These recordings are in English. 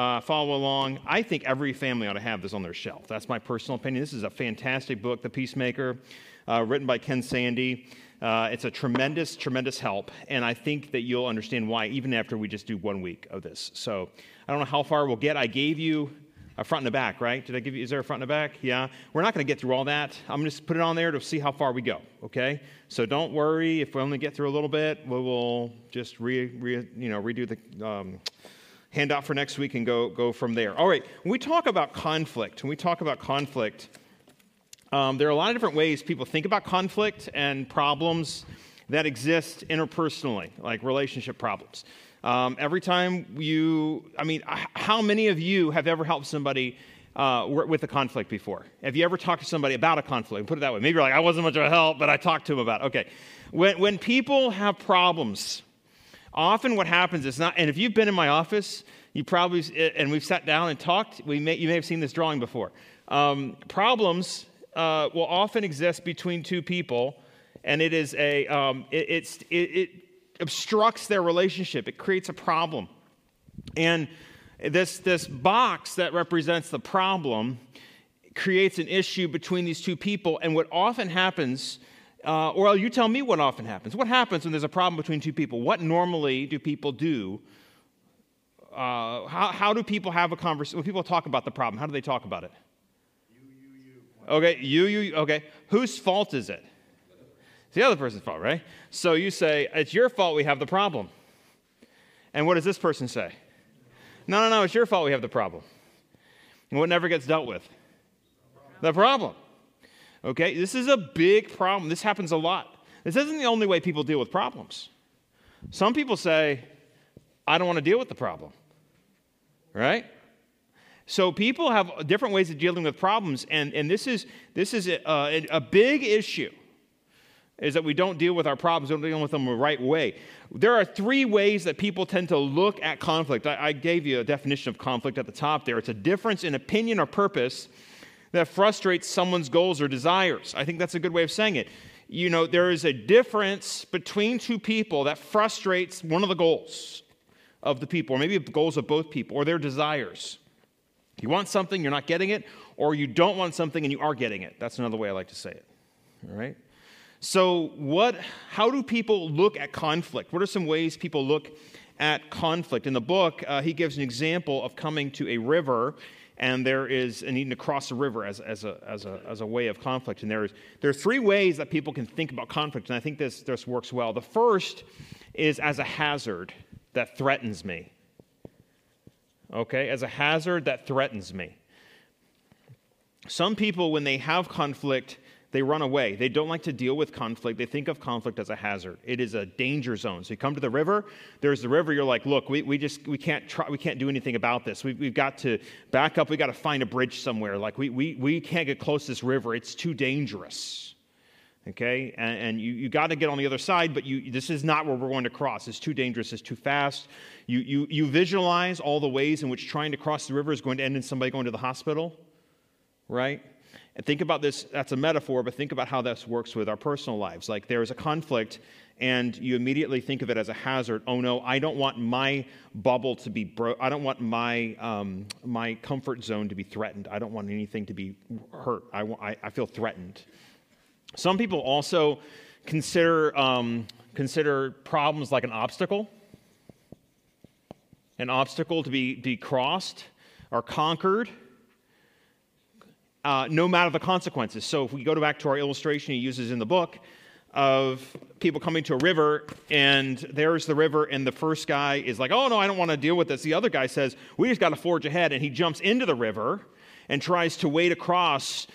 uh, follow along. I think every family ought to have this on their shelf. That's my personal opinion. This is a fantastic book, The Peacemaker, uh, written by Ken Sande. Uh, it's a tremendous, tremendous help, and I think that you'll understand why even after we just do one week of this. So I don't know how far we'll get. I gave you a front and a back, right? Did I give you, is there a front and a back? Yeah. We're not going to get through all that. I'm to put it on there to see how far we go, okay? So don't worry. If we only get through a little bit, we will just re, re you know, redo the um, handout for next week and go, go from there. All right. When we talk about conflict, when we talk about conflict, um, there are a lot of different ways people think about conflict and problems that exist interpersonally, like relationship problems. Um, every time you, I mean, how many of you have ever helped somebody uh, with a conflict before? Have you ever talked to somebody about a conflict? Put it that way. Maybe you're like, I wasn't much of a help, but I talked to them about it. Okay. When, when people have problems, often what happens is not, and if you've been in my office, you probably, and we've sat down and talked, we may, you may have seen this drawing before. Um, problems uh, will often exist between two people, and it is a, um, it, it, it obstructs their relationship, it creates a problem. And this, this box that represents the problem creates an issue between these two people. And what often happens, uh, or you tell me what often happens. What happens when there's a problem between two people? What normally do people do? Uh, how, how do people have a conversation? When people talk about the problem, how do they talk about it? You, you, you. Okay, you, you, okay. Whose fault is it? It's the other person's fault, right? So you say, It's your fault we have the problem. And what does this person say? No, no, no, it's your fault we have the problem. And what never gets dealt with? The problem. Okay, this is a big problem. This happens a lot. This isn't the only way people deal with problems. Some people say, I don't want to deal with the problem. Right? So people have different ways of dealing with problems, and, and this is, this is a, a, a big issue is that we don't deal with our problems, we don't deal with them the right way. There are three ways that people tend to look at conflict. I, I gave you a definition of conflict at the top there. It's a difference in opinion or purpose that frustrates someone's goals or desires. I think that's a good way of saying it. You know, there is a difference between two people that frustrates one of the goals of the people, or maybe the goals of both people, or their desires. You want something, you're not getting it, or you don't want something and you are getting it. That's another way I like to say it. All right? So, what, how do people look at conflict? What are some ways people look at conflict? In the book, uh, he gives an example of coming to a river, and there is a need to cross a river as, as, a, as, a, as a way of conflict. And there, is, there are three ways that people can think about conflict, and I think this, this works well. The first is as a hazard that threatens me. Okay, as a hazard that threatens me. Some people, when they have conflict, they run away. They don't like to deal with conflict. They think of conflict as a hazard. It is a danger zone. So you come to the river, there's the river, you're like, look, we, we just we can't try, we can't do anything about this. We, we've got to back up, we got to find a bridge somewhere. Like we, we, we can't get close to this river. It's too dangerous. Okay? And, and you, you got to get on the other side, but you, this is not where we're going to cross. It's too dangerous, it's too fast. You, you, you visualize all the ways in which trying to cross the river is going to end in somebody going to the hospital, right? And think about this, that's a metaphor, but think about how this works with our personal lives. Like there is a conflict, and you immediately think of it as a hazard. Oh no, I don't want my bubble to be broke. I don't want my, um, my comfort zone to be threatened. I don't want anything to be hurt. I, I, I feel threatened. Some people also consider, um, consider problems like an obstacle, an obstacle to be, be crossed or conquered uh, no matter the consequences. So if we go back to our illustration he uses in the book of people coming to a river and there's the river and the first guy is like, oh no, I don't want to deal with this. The other guy says, we just got to forge ahead. And he jumps into the river and tries to wade across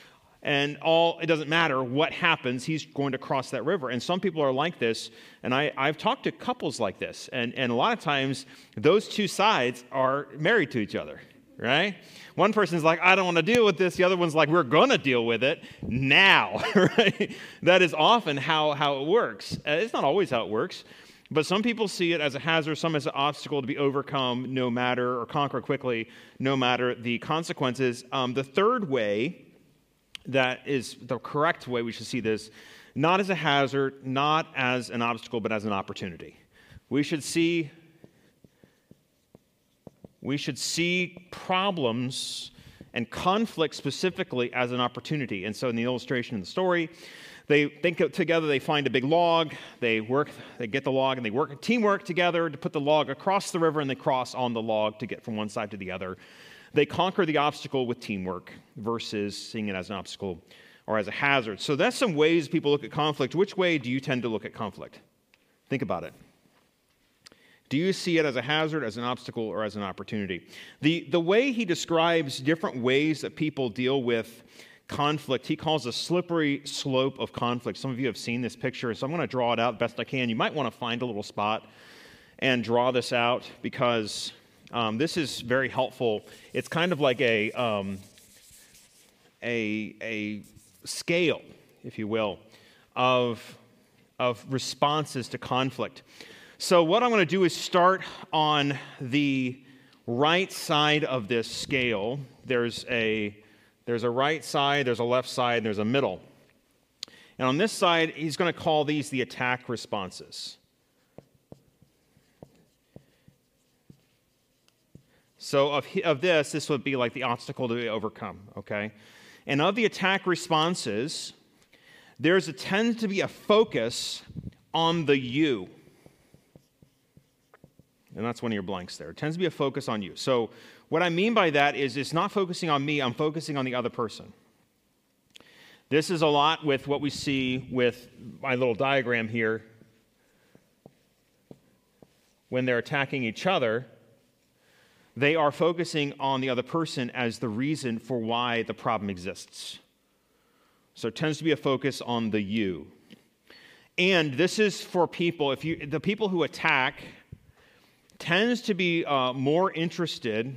and all it doesn't matter what happens he's going to cross that river and some people are like this and I, i've talked to couples like this and, and a lot of times those two sides are married to each other right one person's like, I don't want to deal with this. The other one's like, we're going to deal with it now, right? That is often how, how it works. Uh, it's not always how it works, but some people see it as a hazard, some as an obstacle to be overcome no matter, or conquer quickly no matter the consequences. Um, the third way that is the correct way we should see this, not as a hazard, not as an obstacle, but as an opportunity. We should see We should see problems and conflict specifically as an opportunity. And so, in the illustration in the story, they think together, they find a big log, they work, they get the log, and they work teamwork together to put the log across the river, and they cross on the log to get from one side to the other. They conquer the obstacle with teamwork versus seeing it as an obstacle or as a hazard. So that's some ways people look at conflict. Which way do you tend to look at conflict? Think about it. Do you see it as a hazard, as an obstacle, or as an opportunity? The, the way he describes different ways that people deal with conflict, he calls a slippery slope of conflict. Some of you have seen this picture, so I'm going to draw it out best I can. You might want to find a little spot and draw this out because um, this is very helpful. It's kind of like a, um, a, a scale, if you will, of, of responses to conflict. So, what I'm going to do is start on the right side of this scale. There's a, there's a right side, there's a left side, there's a middle. And on this side, he's going to call these the attack responses. So, of, of this, this would be like the obstacle to be overcome, okay? And of the attack responses, there's a tends to be a focus on the you. And that's one of your blanks there. It tends to be a focus on you. So, what I mean by that is it's not focusing on me, I'm focusing on the other person. This is a lot with what we see with my little diagram here. When they're attacking each other, they are focusing on the other person as the reason for why the problem exists. So it tends to be a focus on the you. And this is for people, if you, the people who attack tends to be uh, more interested,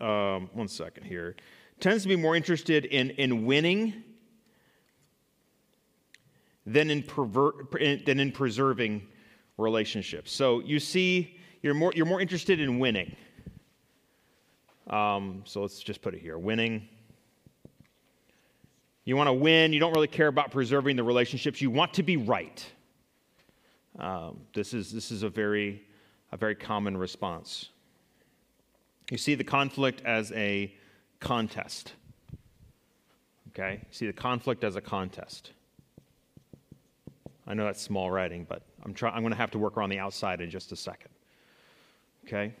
um, one second here, tends to be more interested in, in winning than in, perver- than in preserving relationships. So you see, you're more, you're more interested in winning. Um, so let's just put it here winning. You want to win. You don't really care about preserving the relationships. You want to be right. Um, this, is, this is a very a very common response. You see the conflict as a contest. Okay? You see the conflict as a contest. I know that's small writing, but I'm, try- I'm going to have to work around the outside in just a second. Okay?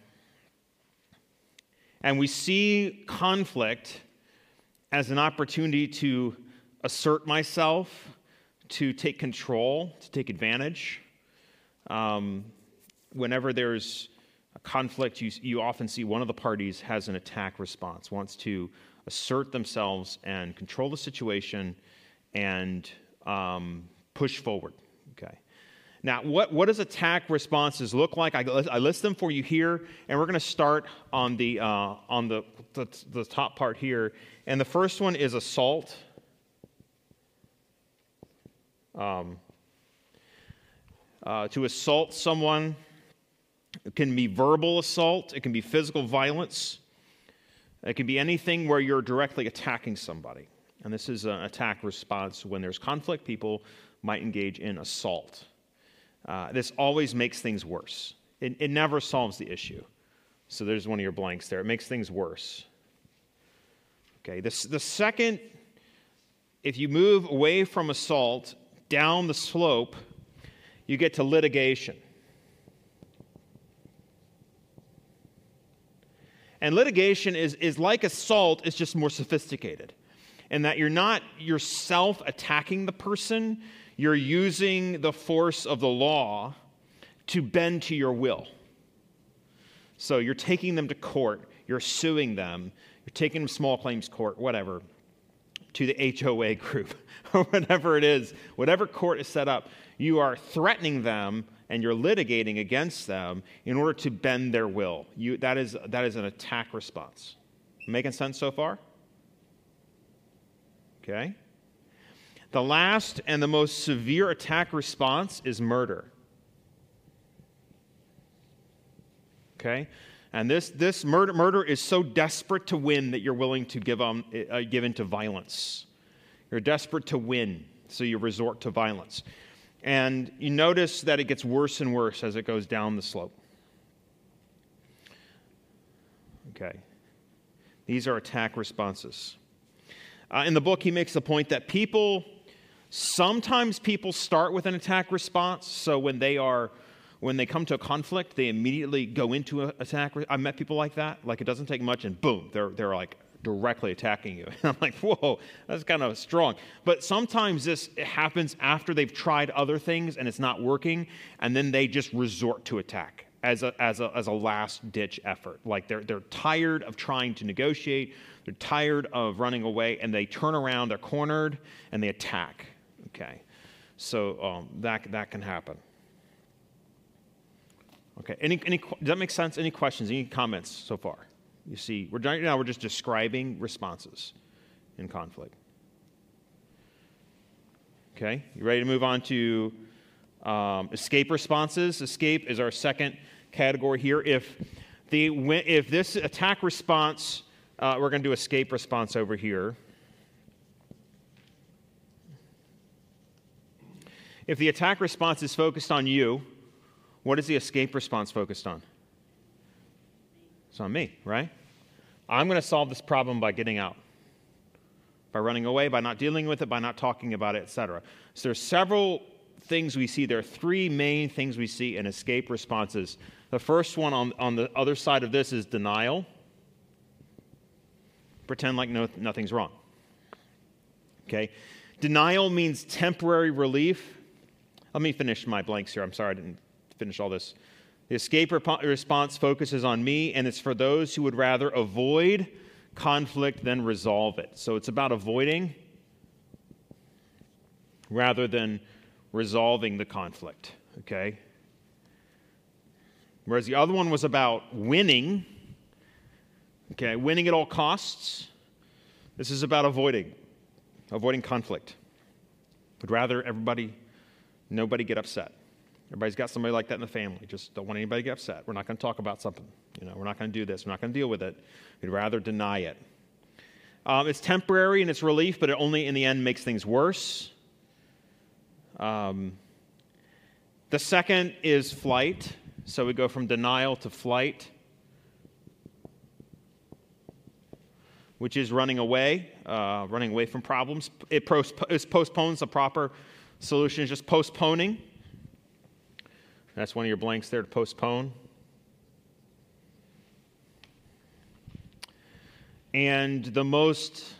And we see conflict as an opportunity to assert myself, to take control, to take advantage. Um, whenever there's a conflict, you, you often see one of the parties has an attack response, wants to assert themselves and control the situation and um, push forward. Okay. Now, what, what does attack responses look like? I, I list them for you here, and we're going to start on the uh, on the, the the top part here. And the first one is assault. Um, uh, to assault someone it can be verbal assault, it can be physical violence, it can be anything where you're directly attacking somebody. And this is an attack response. When there's conflict, people might engage in assault. Uh, this always makes things worse. It, it never solves the issue. So there's one of your blanks there. It makes things worse. Okay, this, the second, if you move away from assault down the slope, you get to litigation. And litigation is, is like assault, it's just more sophisticated. In that you're not yourself attacking the person, you're using the force of the law to bend to your will. So you're taking them to court, you're suing them, you're taking them to small claims court, whatever, to the HOA group, or whatever it is, whatever court is set up, you are threatening them and you're litigating against them in order to bend their will. You, that, is, that is an attack response. Making sense so far? Okay. The last and the most severe attack response is murder. Okay? And this, this murder, murder is so desperate to win that you're willing to give, um, uh, give into violence. You're desperate to win, so you resort to violence. And you notice that it gets worse and worse as it goes down the slope. Okay. These are attack responses. Uh, in the book, he makes the point that people, sometimes people start with an attack response. So when they are, when they come to a conflict, they immediately go into an attack. I've met people like that. Like it doesn't take much, and boom, they're, they're like directly attacking you. I'm like, whoa, that's kind of strong. But sometimes this happens after they've tried other things and it's not working, and then they just resort to attack as a, as a, as a last ditch effort. Like they're, they're tired of trying to negotiate, they're tired of running away, and they turn around, they're cornered, and they attack. Okay, so um, that, that can happen. Okay, any, any, does that make sense? Any questions, any comments so far? You see, we're, now we're just describing responses in conflict. Okay, you ready to move on to um, escape responses? Escape is our second category here. If, the, if this attack response, uh, we're going to do escape response over here. If the attack response is focused on you, what is the escape response focused on? It's on me, right? I'm going to solve this problem by getting out, by running away, by not dealing with it, by not talking about it, etc. So there's several things we see. There are three main things we see in escape responses. The first one on, on the other side of this is denial. Pretend like no, nothing's wrong. Okay? Denial means temporary relief. Let me finish my blanks here. I'm sorry I didn't finish all this. The escape rep- response focuses on me, and it's for those who would rather avoid conflict than resolve it. So it's about avoiding rather than resolving the conflict, okay? Whereas the other one was about winning, okay, winning at all costs. This is about avoiding, avoiding conflict. Would rather everybody, nobody get upset. Everybody's got somebody like that in the family. Just don't want anybody to get upset. We're not going to talk about something. You know, we're not going to do this. We're not going to deal with it. We'd rather deny it. Um, it's temporary and it's relief, but it only in the end makes things worse. Um, the second is flight. So we go from denial to flight, which is running away, uh, running away from problems. It, postpones the proper solution, is just postponing. That's one of your blanks there to postpone. And the most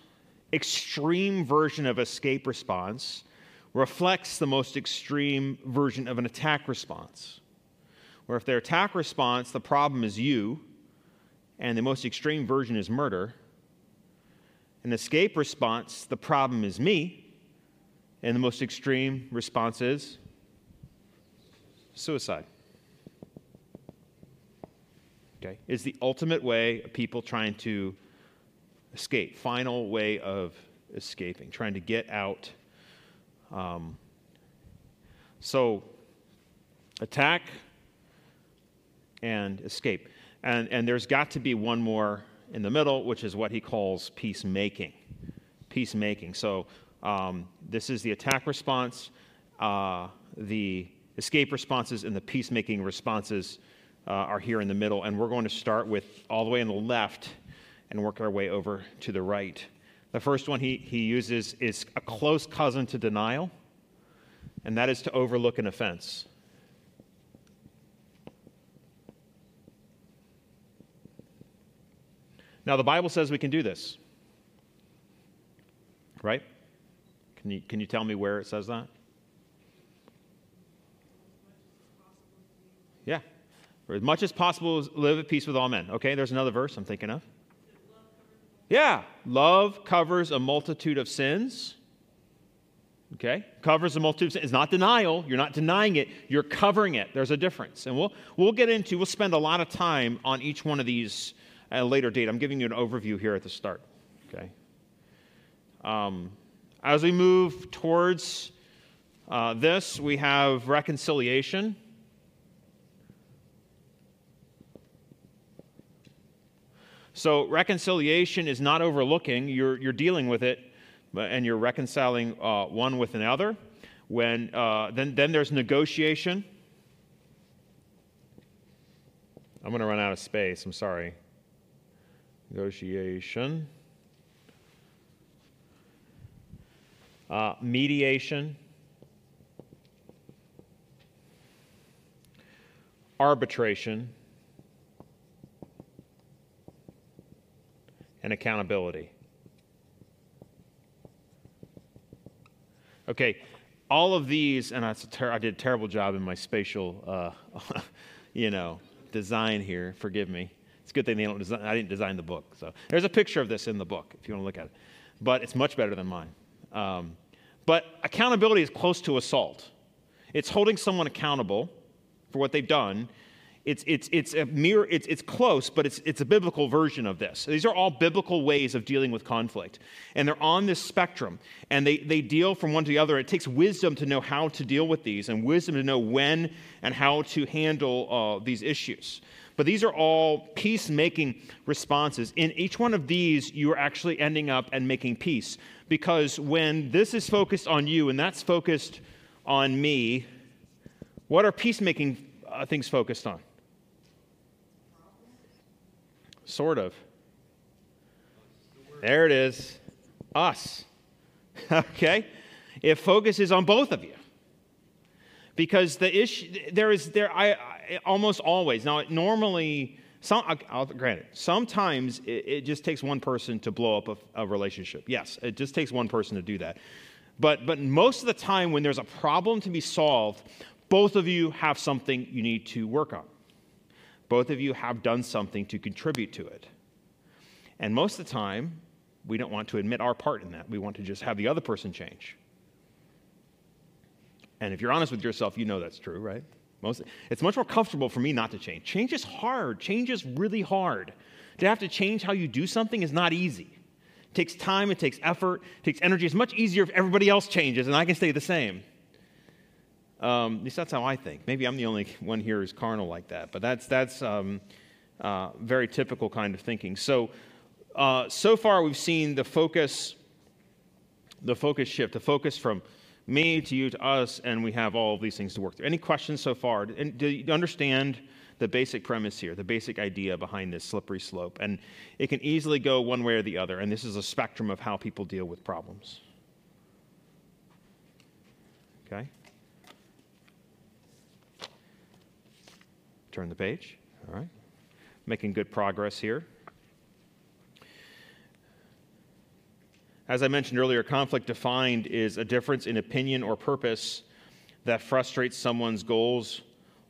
extreme version of escape response reflects the most extreme version of an attack response. Where if their attack response, the problem is you, and the most extreme version is murder, an escape response, the problem is me, and the most extreme response is suicide. Okay? Is the ultimate way of people trying to escape, final way of escaping, trying to get out. Um, so, attack and escape. And, and there's got to be one more in the middle, which is what he calls peacemaking. Peacemaking. So, um, this is the attack response. Uh, the escape responses and the peacemaking responses uh, are here in the middle. And we're going to start with all the way on the left and work our way over to the right. The first one he, he uses is a close cousin to denial, and that is to overlook an offense. Now, the Bible says we can do this, right? Can you, can you tell me where it says that? Yeah. As much as possible, live at peace with all men. Okay, there's another verse I'm thinking of. Yeah. Love covers a multitude of sins. Okay? Covers a multitude of sins. It's not denial. You're not denying it. You're covering it. There's a difference. And we'll, we'll get into, we'll spend a lot of time on each one of these at a later date. I'm giving you an overview here at the start. Okay? Um, as we move towards uh, this, we have reconciliation. So reconciliation is not overlooking, you're, you're dealing with it, and you're reconciling uh, one with another. When, uh, then, then there's negotiation. I'm going to run out of space. I'm sorry. negotiation, uh, mediation, arbitration, and accountability. Okay, all of these, and ter- I did a terrible job in my spatial, uh, you know, design here. Forgive me. It's a good thing they don't design, I didn't design the book. So there's a picture of this in the book if you want to look at it. But it's much better than mine. Um, but accountability is close to assault. It's holding someone accountable for what they've done it's, it's, it's a mirror, it's, it's close, but it's, it's a biblical version of this. These are all biblical ways of dealing with conflict. And they're on this spectrum, and they, they deal from one to the other. It takes wisdom to know how to deal with these, and wisdom to know when and how to handle uh, these issues. But these are all peacemaking responses. In each one of these, you are actually ending up and making peace. Because when this is focused on you and that's focused on me, what are peacemaking uh, things focused on? Sort of. There it is. Us. okay? It focuses on both of you. Because the issue, there is, there, I, I almost always, now normally, some, I'll, grant it, sometimes it, it, just takes one person to blow up a, a relationship. Yes, it just takes one person to do that. But, but most of the time, when there's a problem to be solved, both of you have something you need to work on. Both of you have done something to contribute to it. And most of the time, we don't want to admit our part in that. We want to just have the other person change. And if you're honest with yourself, you know that's true, right? Most, it's much more comfortable for me not to change. Change is hard. Change is really hard. To have to change how you do something is not easy. It takes time, it takes effort, it takes energy. It's much easier if everybody else changes and I can stay the same. Um, at least that's how I think. Maybe I'm the only one here who's carnal like that, but that's, that's um, uh, very typical kind of thinking. So, uh, so far we've seen the focus, the focus shift, the focus from me to you to us, and we have all of these things to work through. Any questions so far? And do you understand the basic premise here, the basic idea behind this slippery slope? And it can easily go one way or the other, and this is a spectrum of how people deal with problems. Okay? Turn the page. All right. Making good progress here. As I mentioned earlier, conflict defined is a difference in opinion or purpose that frustrates someone's goals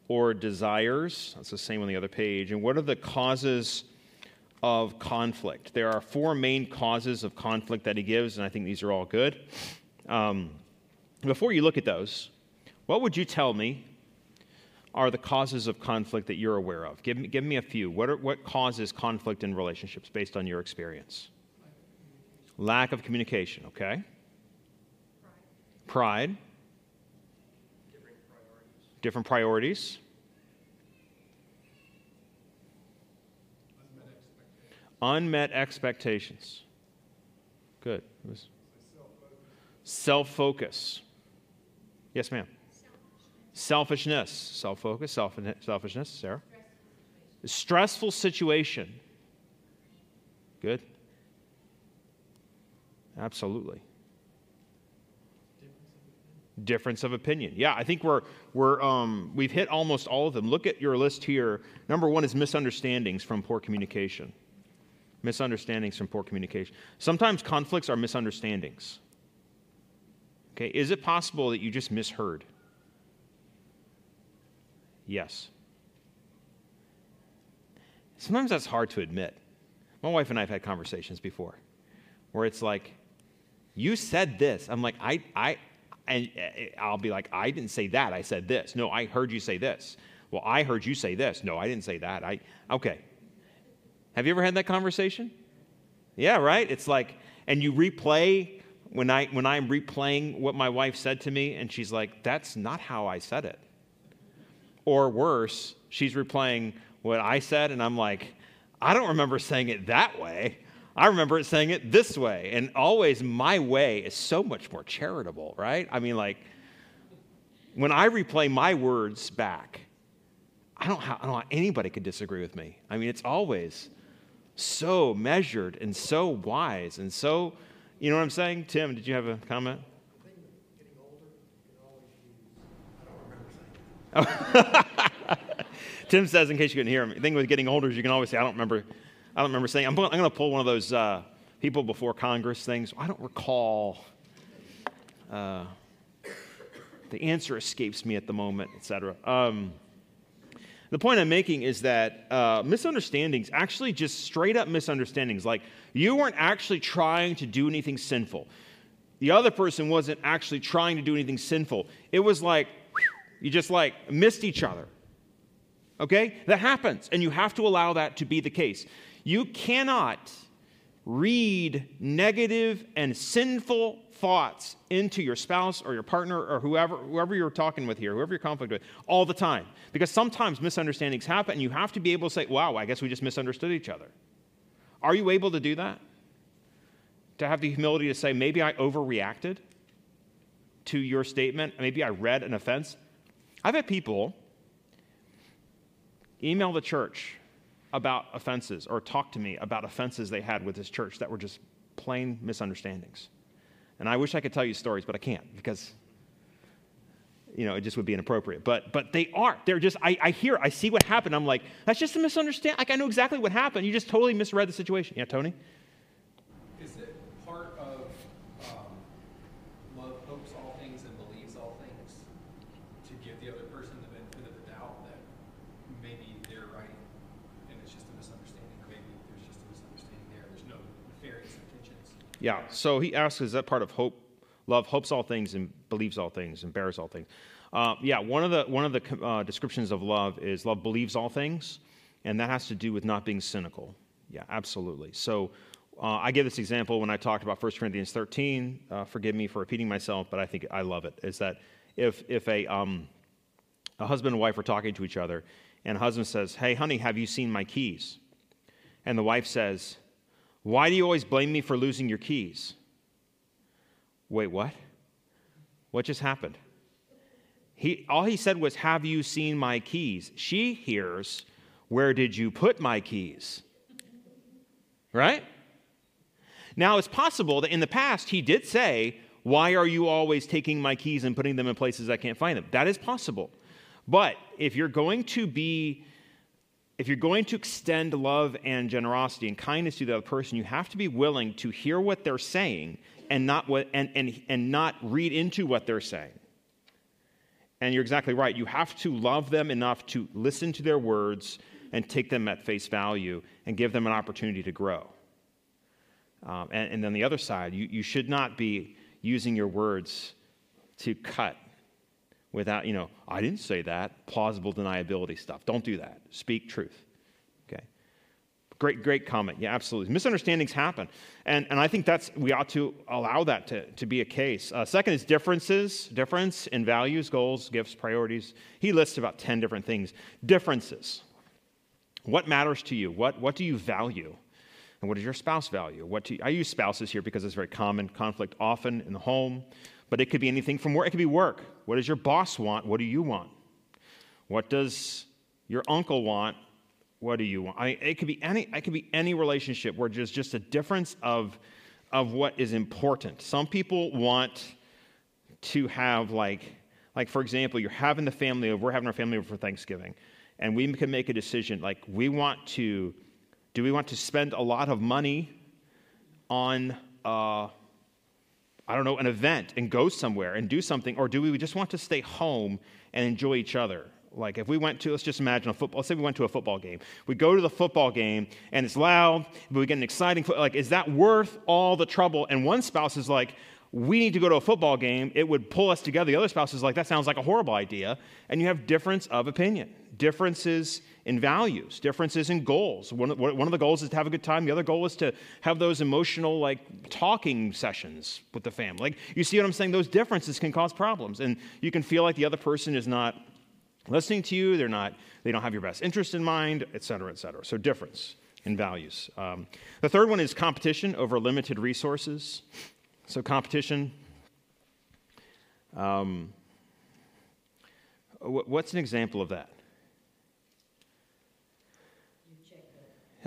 or desires. That's the same on the other page. And what are the causes of conflict? There are four main causes of conflict that he gives, and I think these are all good. Um, before you look at those, what would you tell me are the causes of conflict that you're aware of? Give me, give me a few. What, are, what causes conflict in relationships based on your experience? Lack of communication, okay? Pride. Different priorities. Different priorities. Unmet expectations. Good. Self focus. Yes, ma'am. Selfishness, self focus, selfishness, Sarah. Stressful situation. Good? Absolutely. Difference of opinion. Yeah, I think we're, we're, um, we've hit almost all of them. Look at your list here. Number one is misunderstandings from poor communication. Misunderstandings from poor communication. Sometimes conflicts are misunderstandings. Okay, is it possible that you just misheard? Yes. Sometimes that's hard to admit. My wife and I have had conversations before where it's like, you said this. I'm like, I, I, and eh, I'll be like, I didn't say that. I said this. No, I heard you say this. Well, I heard you say this. No, I didn't say that. I, okay. Have you ever had that conversation? Yeah, right? It's like, and you replay when I when I'm replaying what my wife said to me, and she's like, "That's not how I said it." Or worse, she's replaying what I said, and I'm like, I don't remember saying it that way. I remember it saying it this way. And always my way is so much more charitable, right? I mean, like, when I replay my words back, I don't, know how anybody could disagree with me. I mean, it's always so measured and so wise and so, you know what I'm saying? Tim, did you have a comment? Tim says, in case you couldn't hear him, the thing with getting older is you can always say, I don't remember, I don't remember saying, I'm, going to pull one of those uh, people before Congress things. I don't recall. Uh, the answer escapes me at the moment, etc. Um, the point I'm making is that uh, misunderstandings, actually just straight up misunderstandings, like you weren't actually trying to do anything sinful. The other person wasn't actually trying to do anything sinful. It was like you just like missed each other. Okay? That happens, and you have to allow that to be the case. You cannot read negative and sinful thoughts into your spouse or your partner or whoever, whoever you're talking with here, whoever you're conflict with, all the time. Because sometimes misunderstandings happen, and you have to be able to say, wow, I guess we just misunderstood each other. Are you able to do that? To have the humility to say, maybe I overreacted to your statement, maybe I read an offense. I've had people email the church about offenses or talk to me about offenses they had with this church that were just plain misunderstandings. And I wish I could tell you stories, but I can't because you know, it just would be inappropriate. But but they aren't. They're just I, I hear, I see what happened. I'm like, that's just a misunderstanding. Like I know exactly what happened. You just totally misread the situation. Yeah, Tony? Yeah. So he asks, is that part of hope? Love hopes all things and believes all things and bears all things. Uh, yeah. One of the one of the uh, descriptions of love is love believes all things, and that has to do with not being cynical. Yeah, absolutely. So. Uh, I give this example when I talked about 1 Corinthians 13. Uh, forgive me for repeating myself, but I think I love it. Is that if, if a, um, a husband and wife are talking to each other, and a husband says, Hey, honey, have you seen my keys? And the wife says, why do you always blame me for losing your keys? Wait, what? What just happened? He, all he said was, Have you seen my keys? She hears, Where did you put my keys? Right? Now, it's possible that in the past he did say, Why are you always taking my keys and putting them in places I can't find them? That is possible. But if you're going to be if you're going to extend love and generosity and kindness to the other person, you have to be willing to hear what they're saying and not, what, and, and, and not read into what they're saying. And you're exactly right. You have to love them enough to listen to their words and take them at face value and give them an opportunity to grow. Um, and, and then the other side, you, you should not be using your words to cut without, you know, I didn't say that, plausible deniability stuff. Don't do that. Speak truth. Okay. Great, great comment. Yeah, absolutely. Misunderstandings happen. And, and I think that's, we ought to allow that to, to be a case. Uh, second is differences, difference in values, goals, gifts, priorities. He lists about 10 different things. Differences. What matters to you? What, what do you value? And what does your spouse value? What do you, I use spouses here because it's very common conflict often in the home. But it could be anything from work. It could be work. What does your boss want? What do you want? What does your uncle want? What do you want? I, it could be any. It could be any relationship where there's just a difference of of what is important. Some people want to have like like for example, you're having the family over. We're having our family over for Thanksgiving, and we can make a decision. Like we want to. Do we want to spend a lot of money on? Uh, I don't know, an event and go somewhere and do something? Or do we just want to stay home and enjoy each other? Like if we went to, let's just imagine a football, let's say we went to a football game. We go to the football game and it's loud, but we get an exciting, like, is that worth all the trouble? And one spouse is like, we need to go to a football game. It would pull us together. The other spouse is like, that sounds like a horrible idea. And you have difference of opinion, differences in values, differences in goals. One, one of the goals is to have a good time. The other goal is to have those emotional, like, talking sessions with the family. Like, you see what I'm saying? Those differences can cause problems. And you can feel like the other person is not listening to you, they're not, they don't have your best interest in mind, et cetera, et cetera. So, difference in values. Um, the third one is competition over limited resources. So, competition. Um, what's an example of that?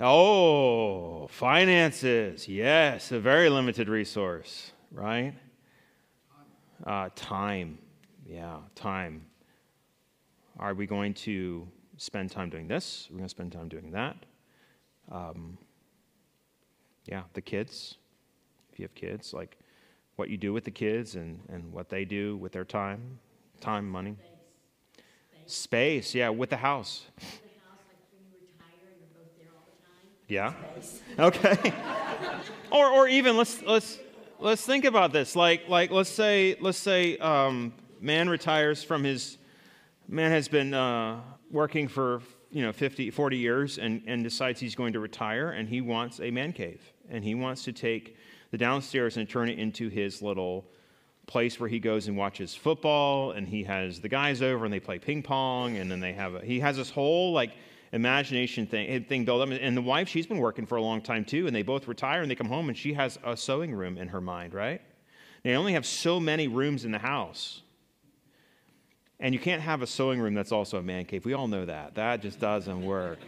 Oh, finances. Yes, a very limited resource, right? Uh, time. Yeah, time. Are we going to spend time doing this? We're going to spend time doing that. Um, yeah, the kids. If you have kids, like what you do with the kids and, and what they do with their time, time, money. Space. Space, Space yeah, with the house. Yeah. Okay. or, or even let's let's let's think about this. Like like let's say let's say um, man retires from his man has been uh, working for you know 50 40 years and, and decides he's going to retire and he wants a man cave and he wants to take the downstairs and turn it into his little place where he goes and watches football and he has the guys over and they play ping pong and then they have a, he has this whole like imagination thing, eh, thing built up. And the wife, she's been working for a long time too, and they both retire and they come home and she has a sewing room in her mind, right? They only have so many rooms in the house. And you can't have a sewing room that's also a man cave. We all know that. That just doesn't work.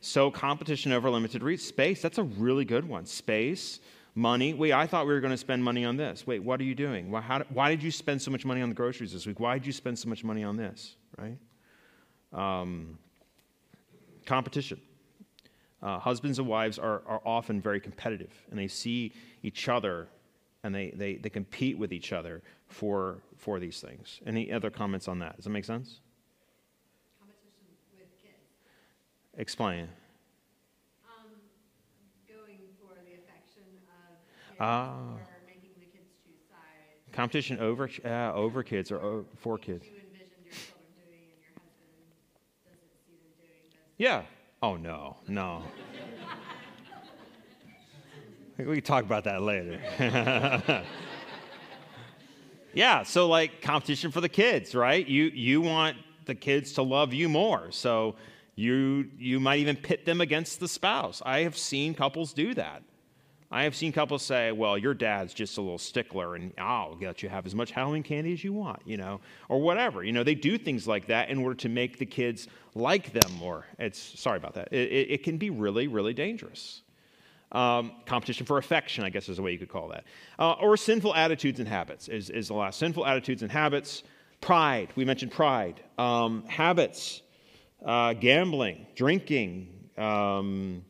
so, competition over limited reach. Space, that's a really good one. Space, money. Wait, I thought we were going to spend money on this. Wait, what are you doing? Why, how, why did you spend so much money on the groceries this week? Why did you spend so much money on this, right? Um, competition. Uh, husbands and wives are, are often very competitive, and they see each other and they, they, they compete with each other for, for these things. Any other comments on that? Does that make sense? Competition with kids. Explain. Um, going for the affection of kids ah. or making the kids choose sides. Competition over, uh, over kids or, or for kids. Yeah. Oh, no, no. we can talk about that later. yeah, so like competition for the kids, right? You, you want the kids to love you more. So you, you might even pit them against the spouse. I have seen couples do that. I have seen couples say, well, your dad's just a little stickler and I'll let you have as much Halloween candy as you want, you know, or whatever. You know, they do things like that in order to make the kids like them more. It's, sorry about that. It, it, it can be really, really dangerous. Um, competition for affection, I guess is a way you could call that. Uh, or sinful attitudes and habits is, is the last. Sinful attitudes and habits. Pride, we mentioned pride. Um, habits, uh, gambling, drinking, um,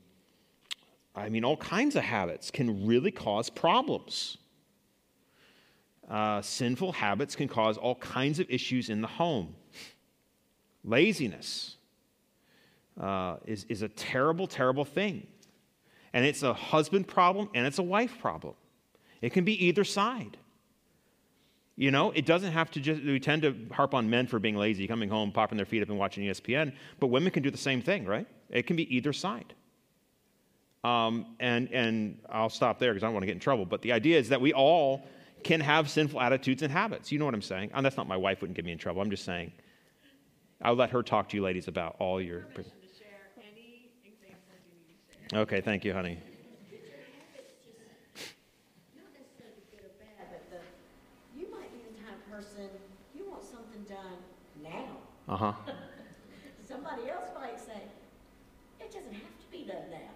I mean, all kinds of habits can really cause problems. Uh, sinful habits can cause all kinds of issues in the home. Laziness uh, is, is a terrible, terrible thing. And it's a husband problem and it's a wife problem. It can be either side. You know, it doesn't have to just, we tend to harp on men for being lazy, coming home, popping their feet up and watching ESPN, but women can do the same thing, right? It can be either side. Um, and, and I'll stop there because I don't want to get in trouble. But the idea is that we all can have sinful attitudes and habits. You know what I'm saying? And that's not my wife wouldn't get me in trouble. I'm just saying. I'll let her talk to you ladies about all your. Okay, thank you, honey. Uh huh. Somebody else might say, it doesn't have to be done now.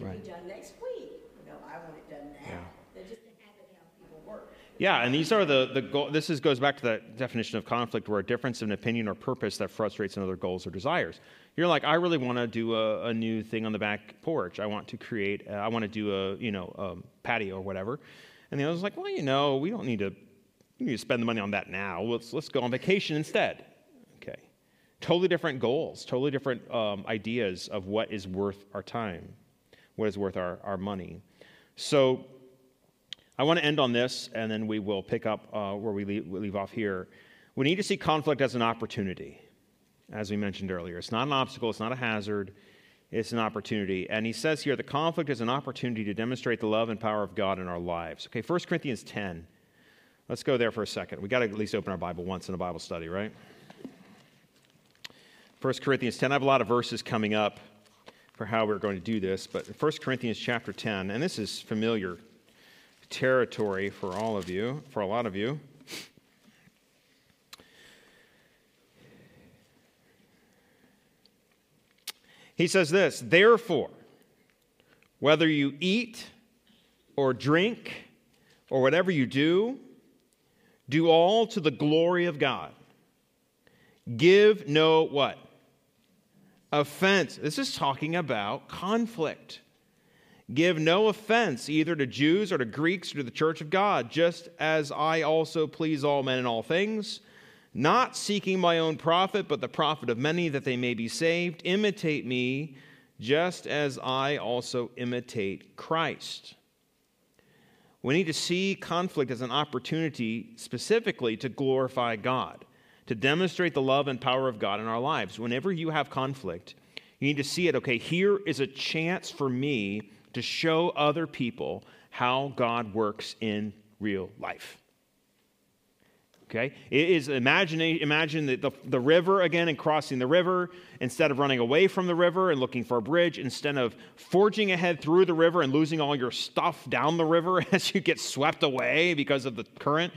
Can right. be done next week. Know, I want it done now. Yeah. They're just the habit how people work. Yeah, and these are the, the goal, this is, goes back to that definition of conflict where a difference in opinion or purpose that frustrates another goals or desires. You're like, I really want to do a, a, new thing on the back porch. I want to create, uh, I want to do a, you know, a patio or whatever. And the other's like, well, you know, we don't need to, we need to spend the money on that now. Let's, let's go on vacation instead. Okay. Totally different goals, totally different um, ideas of what is worth our time what is worth our, our money. So I want to end on this, and then we will pick up uh, where we leave, we leave off here. We need to see conflict as an opportunity, as we mentioned earlier. It's not an obstacle, it's not a hazard, it's an opportunity. And he says here the conflict is an opportunity to demonstrate the love and power of God in our lives. Okay, 1 Corinthians 10. Let's go there for a second. we got to at least open our Bible once in a Bible study, right? 1 Corinthians 10. I have a lot of verses coming up for how we're going to do this, but 1 Corinthians chapter 10, and this is familiar territory for all of you, for a lot of you. He says this Therefore, whether you eat or drink or whatever you do, do all to the glory of God. Give no what? Offense. This is talking about conflict. Give no offense either to Jews or to Greeks or to the church of God, just as I also please all men in all things, not seeking my own profit, but the profit of many that they may be saved. Imitate me, just as I also imitate Christ. We need to see conflict as an opportunity specifically to glorify God, to demonstrate the love and power of God in our lives. Whenever you have conflict, you need to see it okay, here is a chance for me to show other people how God works in real life. Okay? It is imagine, imagine the, the, the, river again and crossing the river instead of running away from the river and looking for a bridge, instead of forging ahead through the river and losing all your stuff down the river as you get swept away because of the current.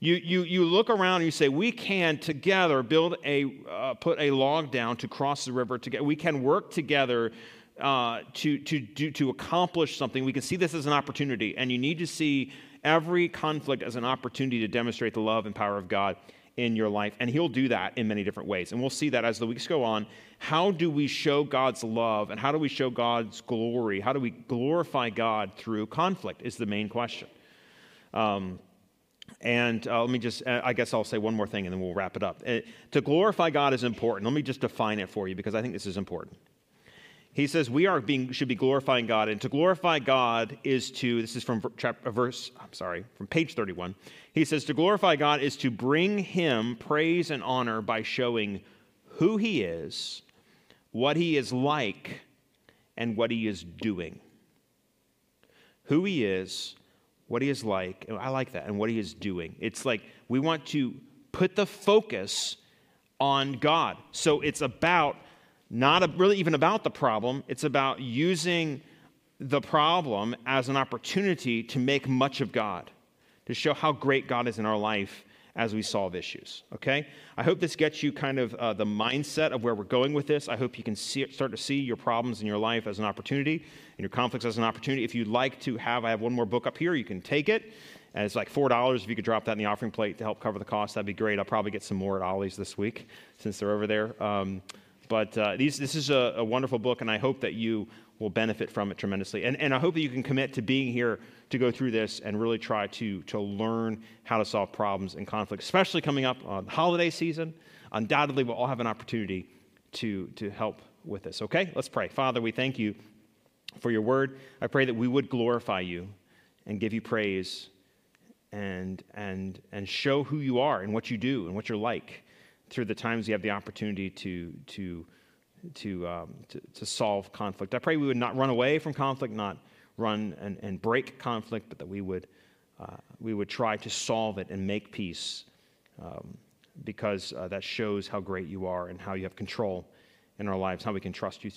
You, you, you look around and you say, We can together build a, uh, put a log down to cross the river together. We can work together uh, to, to, do, to accomplish something. We can see this as an opportunity, and you need to see every conflict as an opportunity to demonstrate the love and power of God in your life. And He'll do that in many different ways. And we'll see that as the weeks go on. How do we show God's love and how do we show God's glory? How do we glorify God through conflict? Is the main question. Um, and uh, let me just, uh, I guess I'll say one more thing and then we'll wrap it up. Uh, to glorify God is important. Let me just define it for you because I think this is important he says we are being should be glorifying God, and to glorify God is to this is from chapter, verse I'm sorry from page 31. He says to glorify God is to bring Him praise and honor by showing who He is, what He is like, and what He is doing. Who He is, what He is like, I like that, and what He is doing. It's like we want to put the focus on God. So it's about not really even about the problem, it's about using the problem as an opportunity to make much of God, to show how great God is in our life as we solve issues. Okay? I hope this gets you kind of uh, the mindset of where we're going with this. I hope you can see, start to see your problems in your life as an opportunity and your conflicts as an opportunity. If you'd like to have, I have one more book up here, you can take it. And it's like $4 if you could drop that in the offering plate to help cover the cost. That'd be great. I'll probably get some more at Ollie's this week since they're over there. Um, but uh, these, this is a, a, wonderful book, and I hope that you will benefit from it tremendously. And, and I hope that you can commit to being here to go through this and really try to, to learn how to solve problems and conflict, especially coming up on holiday season. Undoubtedly, we'll all have an opportunity to, to help with this. Okay? Let's pray. Father, we thank you for your word. I pray that we would glorify you and give you praise and, and, and show who you are and what you do and what you're like through the times you have the opportunity to, to, to, um, to, to, solve conflict. I pray we would not run away from conflict, not run and, and break conflict, but that we would, uh, we would try to solve it and make peace um, because uh, that shows how great you are and how you have control in our lives, how we can trust you through.